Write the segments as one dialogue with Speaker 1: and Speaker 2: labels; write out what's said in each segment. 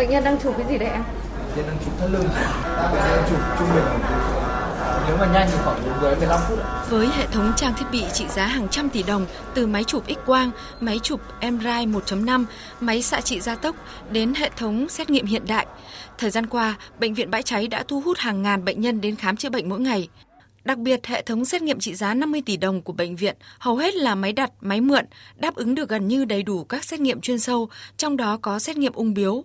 Speaker 1: Bệnh nhân đang chụp cái gì đấy em?
Speaker 2: Bệnh nhân đang chụp thắt lưng, đang chụp trung bình nếu mà nhanh thì khoảng 10 15 phút
Speaker 3: Với hệ thống trang thiết bị trị giá hàng trăm tỷ đồng từ máy chụp X-quang, máy chụp MRI 1.5, máy xạ trị gia tốc đến hệ thống xét nghiệm hiện đại, thời gian qua, bệnh viện Bãi Cháy đã thu hút hàng ngàn bệnh nhân đến khám chữa bệnh mỗi ngày. Đặc biệt, hệ thống xét nghiệm trị giá 50 tỷ đồng của bệnh viện hầu hết là máy đặt, máy mượn, đáp ứng được gần như đầy đủ các xét nghiệm chuyên sâu, trong đó có xét nghiệm ung biếu,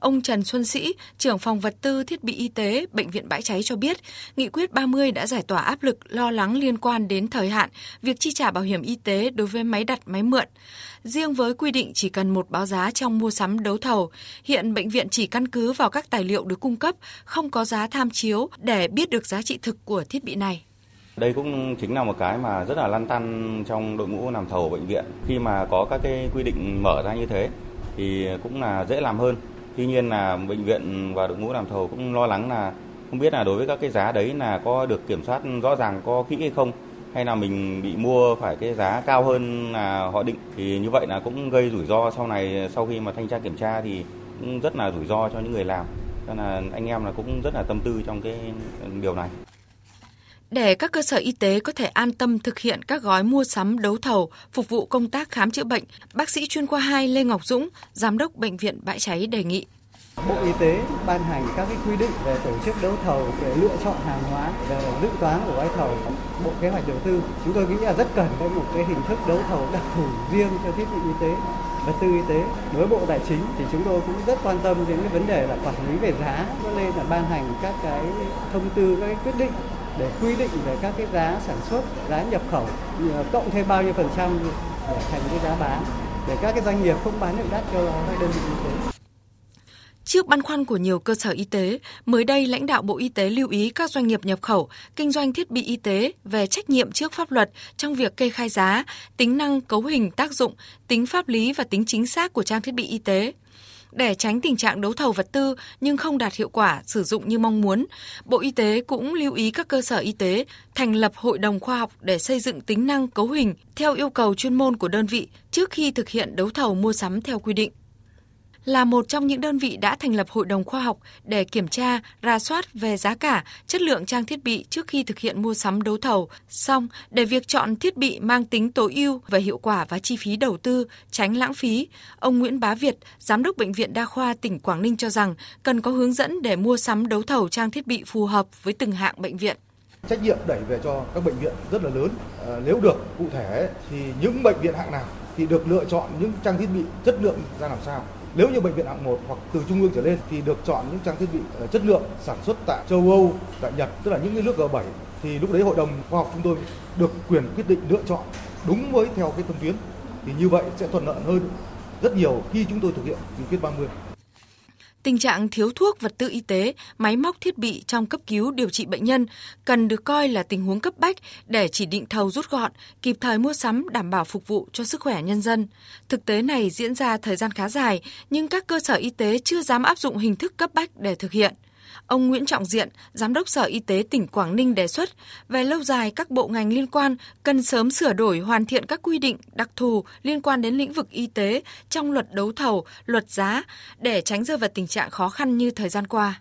Speaker 3: Ông Trần Xuân Sĩ, trưởng phòng vật tư thiết bị y tế Bệnh viện Bãi Cháy cho biết, Nghị quyết 30 đã giải tỏa áp lực lo lắng liên quan đến thời hạn việc chi trả bảo hiểm y tế đối với máy đặt máy mượn. Riêng với quy định chỉ cần một báo giá trong mua sắm đấu thầu, hiện bệnh viện chỉ căn cứ vào các tài liệu được cung cấp, không có giá tham chiếu để biết được giá trị thực của thiết bị này.
Speaker 4: Đây cũng chính là một cái mà rất là lăn tăn trong đội ngũ làm thầu bệnh viện. Khi mà có các cái quy định mở ra như thế thì cũng là dễ làm hơn Tuy nhiên là bệnh viện và đội ngũ làm thầu cũng lo lắng là không biết là đối với các cái giá đấy là có được kiểm soát rõ ràng có kỹ hay không hay là mình bị mua phải cái giá cao hơn là họ định. Thì như vậy là cũng gây rủi ro sau này sau khi mà thanh tra kiểm tra thì cũng rất là rủi ro cho những người làm. Cho là anh em là cũng rất là tâm tư trong cái điều này.
Speaker 3: Để các cơ sở y tế có thể an tâm thực hiện các gói mua sắm đấu thầu phục vụ công tác khám chữa bệnh, bác sĩ chuyên khoa 2 Lê Ngọc Dũng, giám đốc bệnh viện Bãi Cháy đề nghị.
Speaker 5: Bộ Y tế ban hành các cái quy định về tổ chức đấu thầu, về lựa chọn hàng hóa, về dự toán của gói thầu. Bộ Kế hoạch Đầu tư chúng tôi nghĩ là rất cần có một cái hình thức đấu thầu đặc thù riêng cho thiết bị y tế vật tư y tế với bộ tài chính thì chúng tôi cũng rất quan tâm đến cái vấn đề là quản lý về giá cho nên là ban hành các cái thông tư các cái quyết định để quy định về các cái giá sản xuất, giá nhập khẩu cộng thêm bao nhiêu phần trăm để thành cái giá bán để các cái doanh nghiệp không bán được đắt cho các đơn vị y tế.
Speaker 3: Trước băn khoăn của nhiều cơ sở y tế, mới đây lãnh đạo Bộ Y tế lưu ý các doanh nghiệp nhập khẩu, kinh doanh thiết bị y tế về trách nhiệm trước pháp luật trong việc kê khai giá, tính năng, cấu hình, tác dụng, tính pháp lý và tính chính xác của trang thiết bị y tế. Để tránh tình trạng đấu thầu vật tư nhưng không đạt hiệu quả sử dụng như mong muốn, Bộ Y tế cũng lưu ý các cơ sở y tế thành lập hội đồng khoa học để xây dựng tính năng cấu hình theo yêu cầu chuyên môn của đơn vị trước khi thực hiện đấu thầu mua sắm theo quy định là một trong những đơn vị đã thành lập hội đồng khoa học để kiểm tra, ra soát về giá cả, chất lượng trang thiết bị trước khi thực hiện mua sắm đấu thầu. Song, để việc chọn thiết bị mang tính tối ưu về hiệu quả và chi phí đầu tư, tránh lãng phí, ông Nguyễn Bá Việt, Giám đốc Bệnh viện Đa khoa tỉnh Quảng Ninh cho rằng cần có hướng dẫn để mua sắm đấu thầu trang thiết bị phù hợp với từng hạng bệnh viện
Speaker 6: trách nhiệm đẩy về cho các bệnh viện rất là lớn. À, nếu được cụ thể thì những bệnh viện hạng nào thì được lựa chọn những trang thiết bị chất lượng ra làm sao nếu như bệnh viện hạng 1 hoặc từ trung ương trở lên thì được chọn những trang thiết bị ờ, chất lượng sản xuất tại châu Âu, tại Nhật, tức là những cái nước G7 thì lúc đấy hội đồng khoa học chúng tôi được quyền quyết định lựa chọn đúng với theo cái phân tuyến thì như vậy sẽ thuận lợi hơn rất nhiều khi chúng tôi thực hiện nghị quyết 30.
Speaker 3: Tình trạng thiếu thuốc, vật tư y tế, máy móc thiết bị trong cấp cứu điều trị bệnh nhân cần được coi là tình huống cấp bách để chỉ định thầu rút gọn, kịp thời mua sắm đảm bảo phục vụ cho sức khỏe nhân dân. Thực tế này diễn ra thời gian khá dài, nhưng các cơ sở y tế chưa dám áp dụng hình thức cấp bách để thực hiện. Ông Nguyễn Trọng Diện, Giám đốc Sở Y tế tỉnh Quảng Ninh đề xuất về lâu dài các bộ ngành liên quan cần sớm sửa đổi hoàn thiện các quy định đặc thù liên quan đến lĩnh vực y tế trong luật đấu thầu, luật giá để tránh rơi vào tình trạng khó khăn như thời gian qua.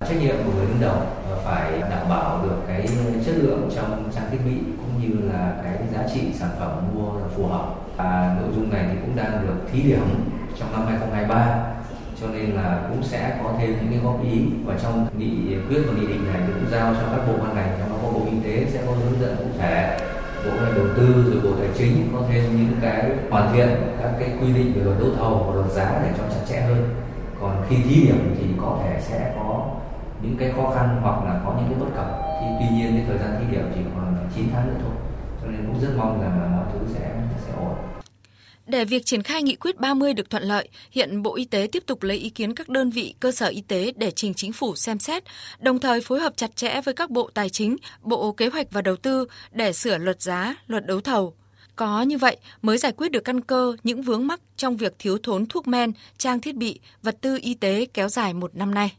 Speaker 7: Trách nhiệm của người đứng đầu ờ, phải đảm bảo được cái chất lượng trong trang thiết bị cũng như là cái giá trị sản phẩm mua phù hợp. Và nội dung này thì cũng đang được thí điểm trong năm 2023 cho nên là cũng sẽ có thêm những cái góp ý và trong nghị quyết và nghị định này cũng giao cho các bộ ban ngành, trong đó có bộ y tế sẽ có hướng dẫn cụ thể, bộ ngành đầu tư rồi bộ tài chính có thêm những cái hoàn thiện các cái quy định về luật đấu thầu và luật giá để cho chặt chẽ hơn. Còn khi thí điểm thì có thể sẽ có những cái khó khăn hoặc là có những cái bất cập. Thì tuy nhiên cái thời gian thí điểm chỉ còn 9 tháng nữa thôi. Cho nên cũng rất mong rằng là mọi thứ sẽ sẽ ổn
Speaker 3: để việc triển khai nghị quyết 30 được thuận lợi, hiện Bộ Y tế tiếp tục lấy ý kiến các đơn vị cơ sở y tế để trình chính phủ xem xét, đồng thời phối hợp chặt chẽ với các bộ tài chính, bộ kế hoạch và đầu tư để sửa luật giá, luật đấu thầu. Có như vậy mới giải quyết được căn cơ những vướng mắc trong việc thiếu thốn thuốc men, trang thiết bị, vật tư y tế kéo dài một năm nay.